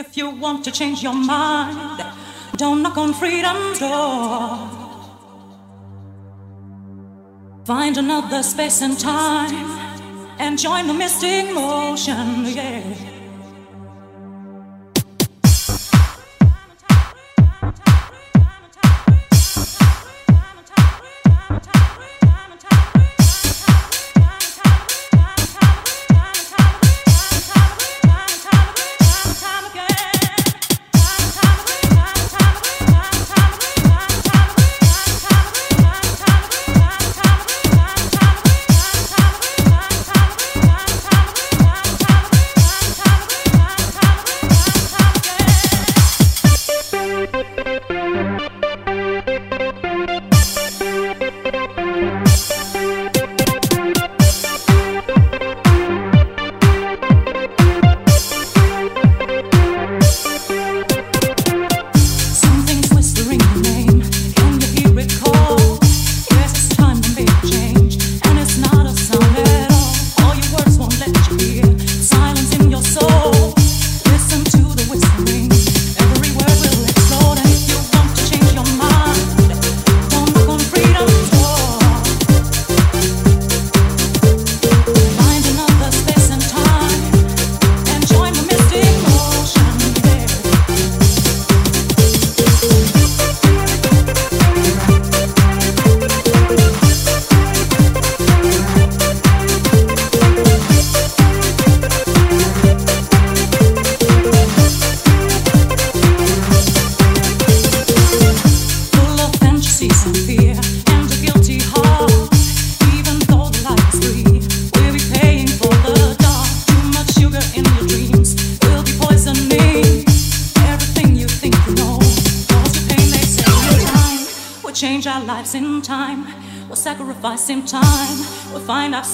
If you want to change your mind, don't knock on freedom's door. Find another space and time and join the mystic motion, yeah.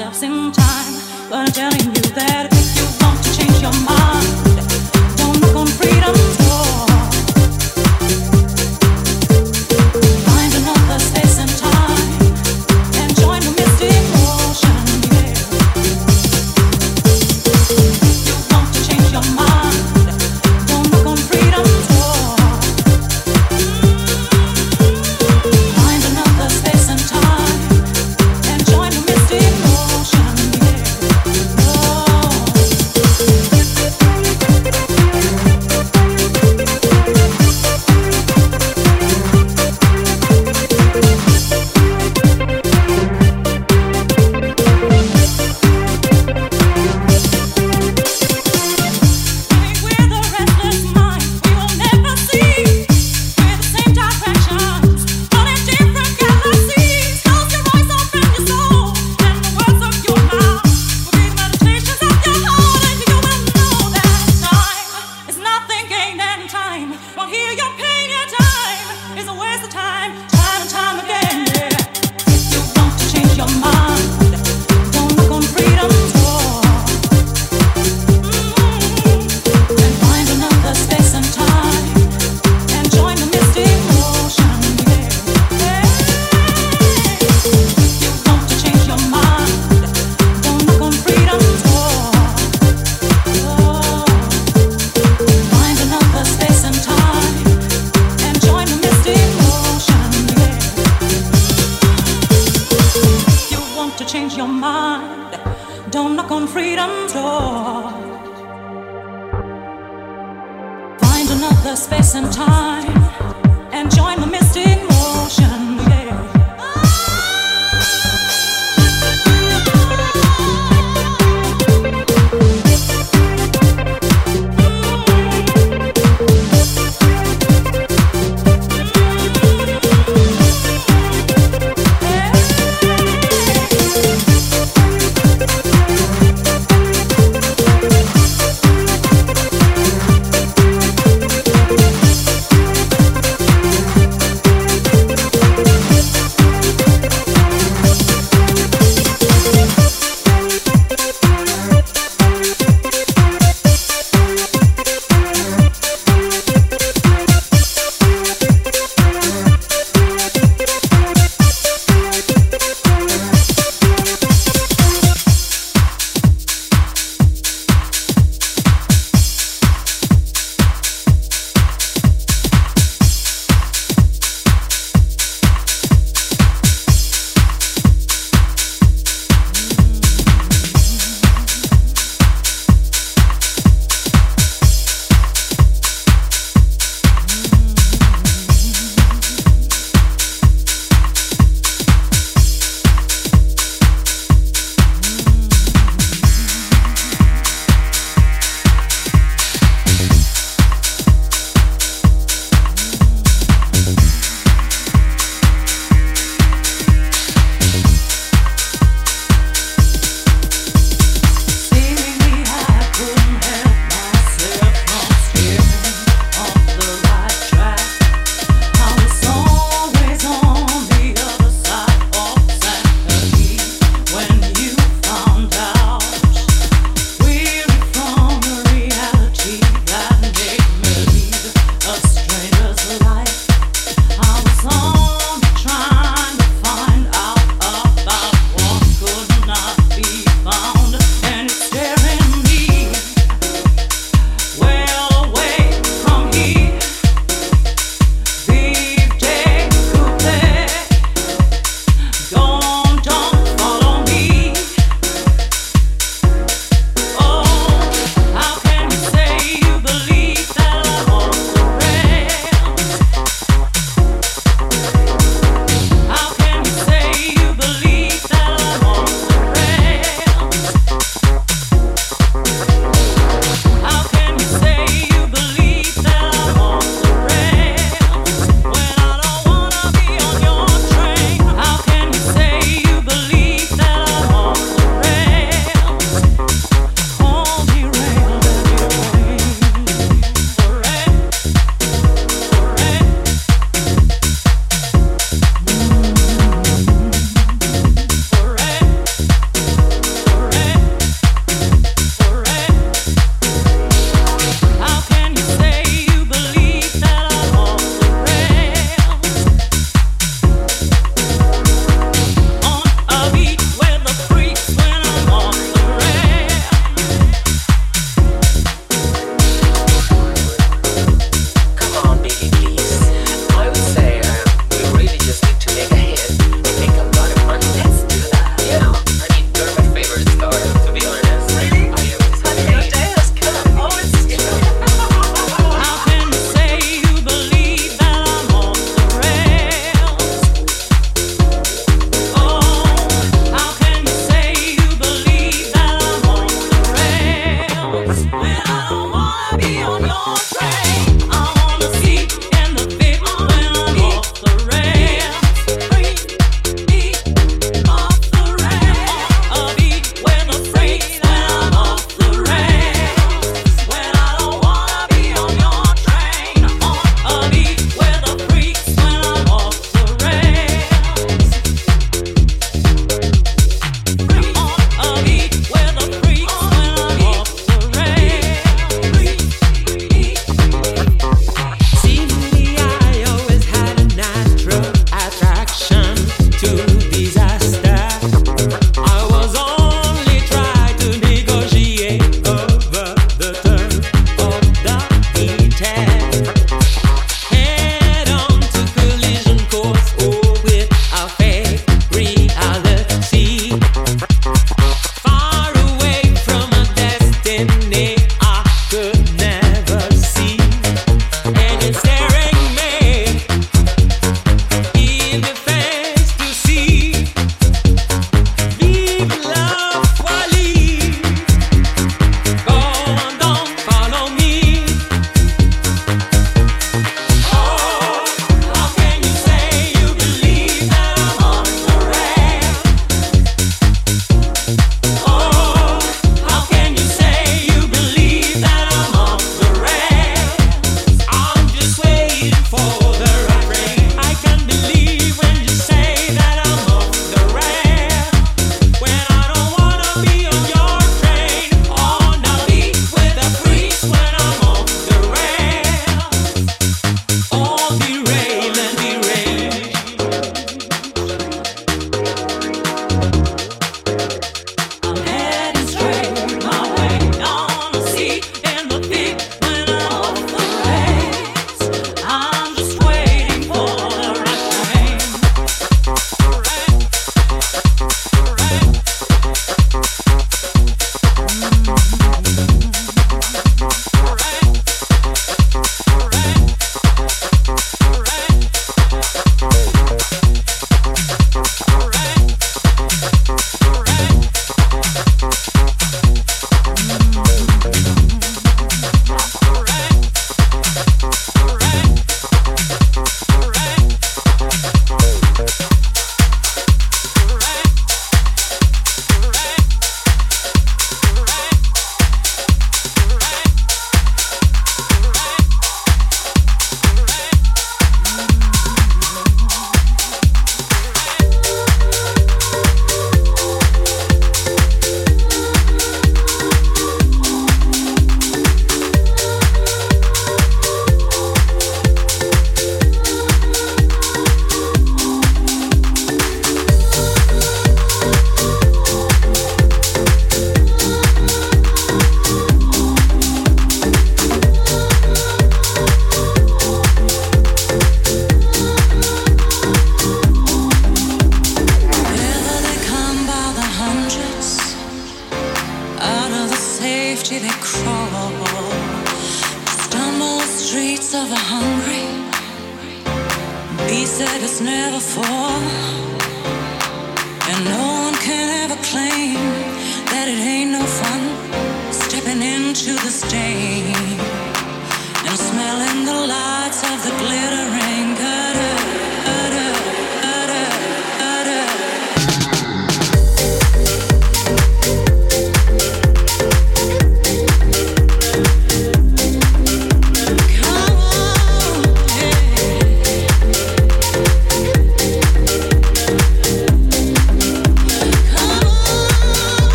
Ourselves in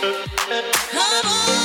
Come on.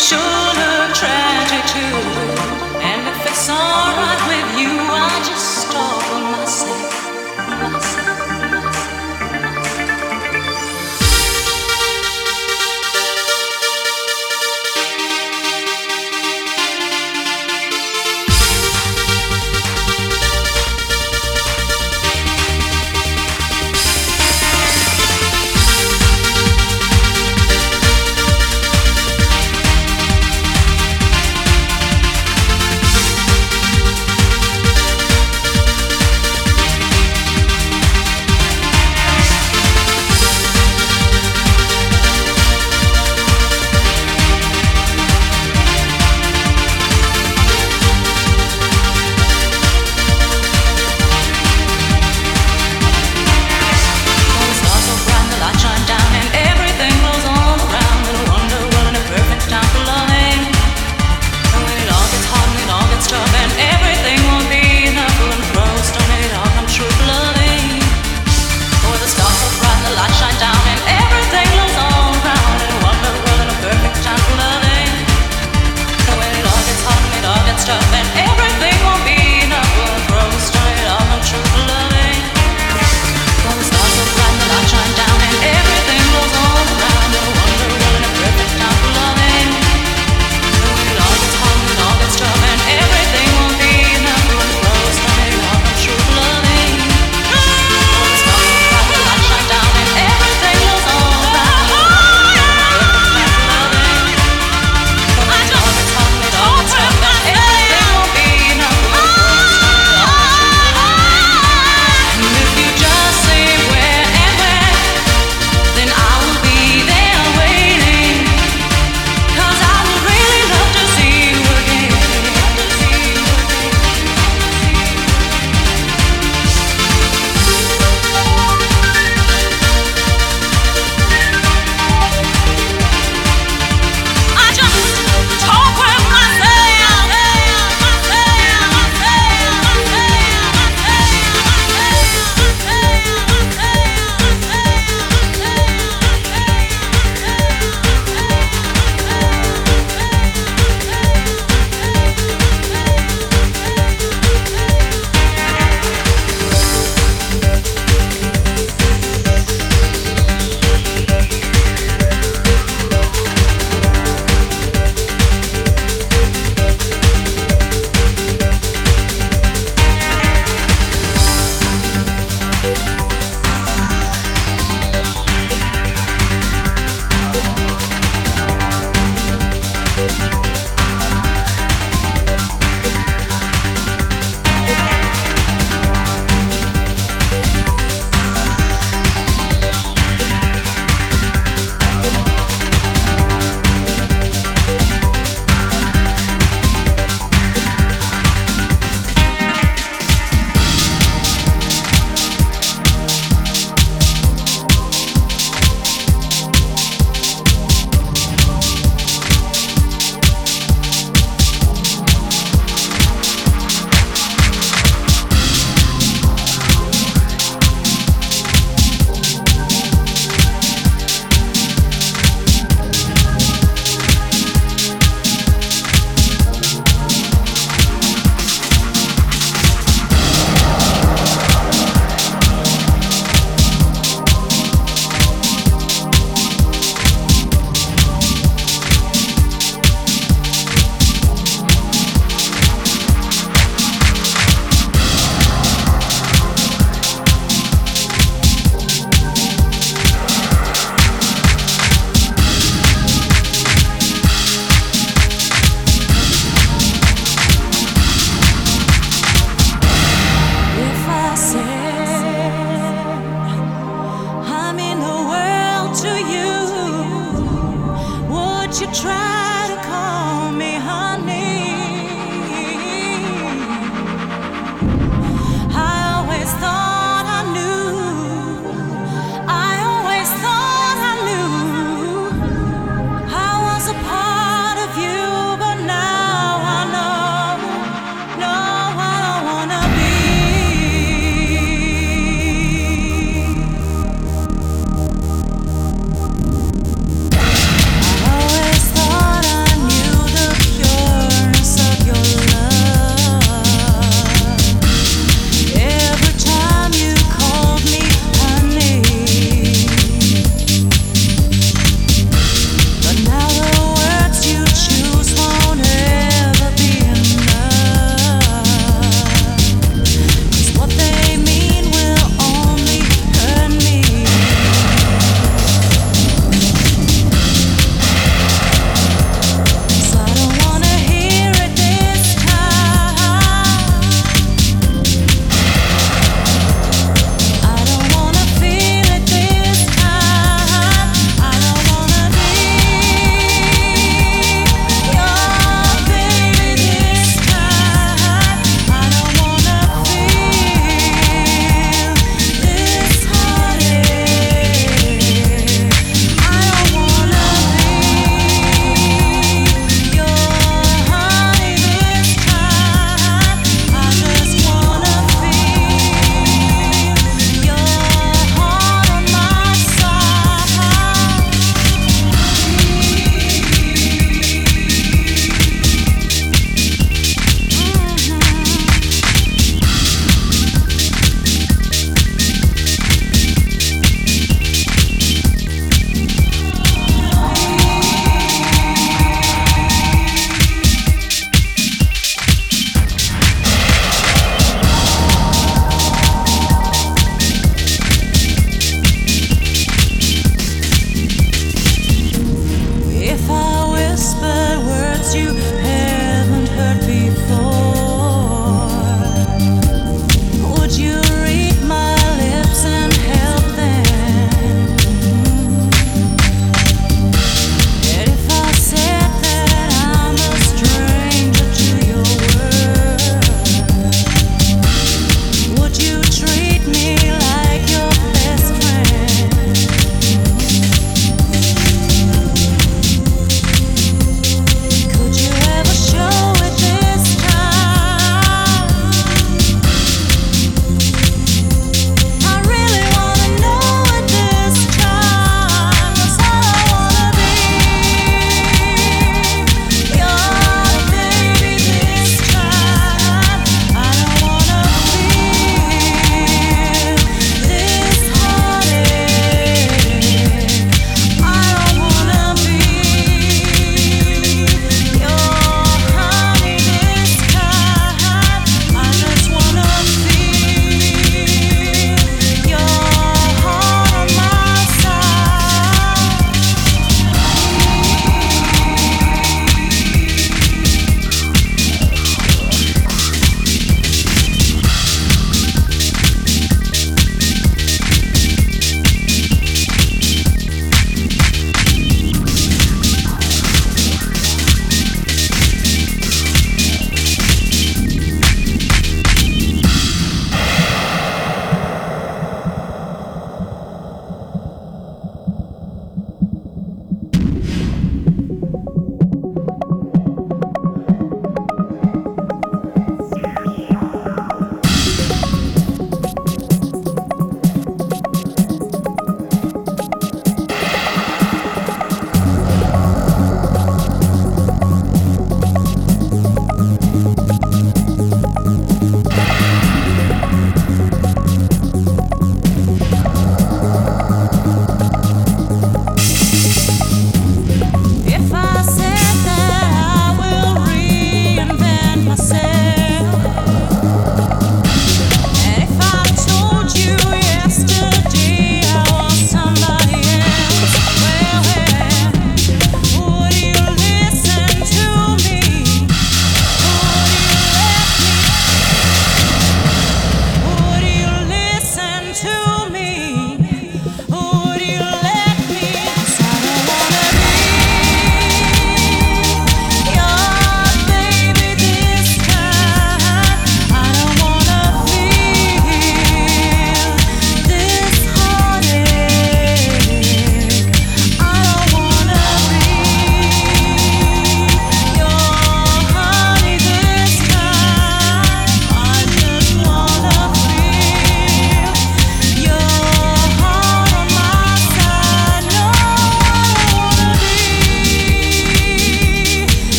sure look tragic too. And if it's alright with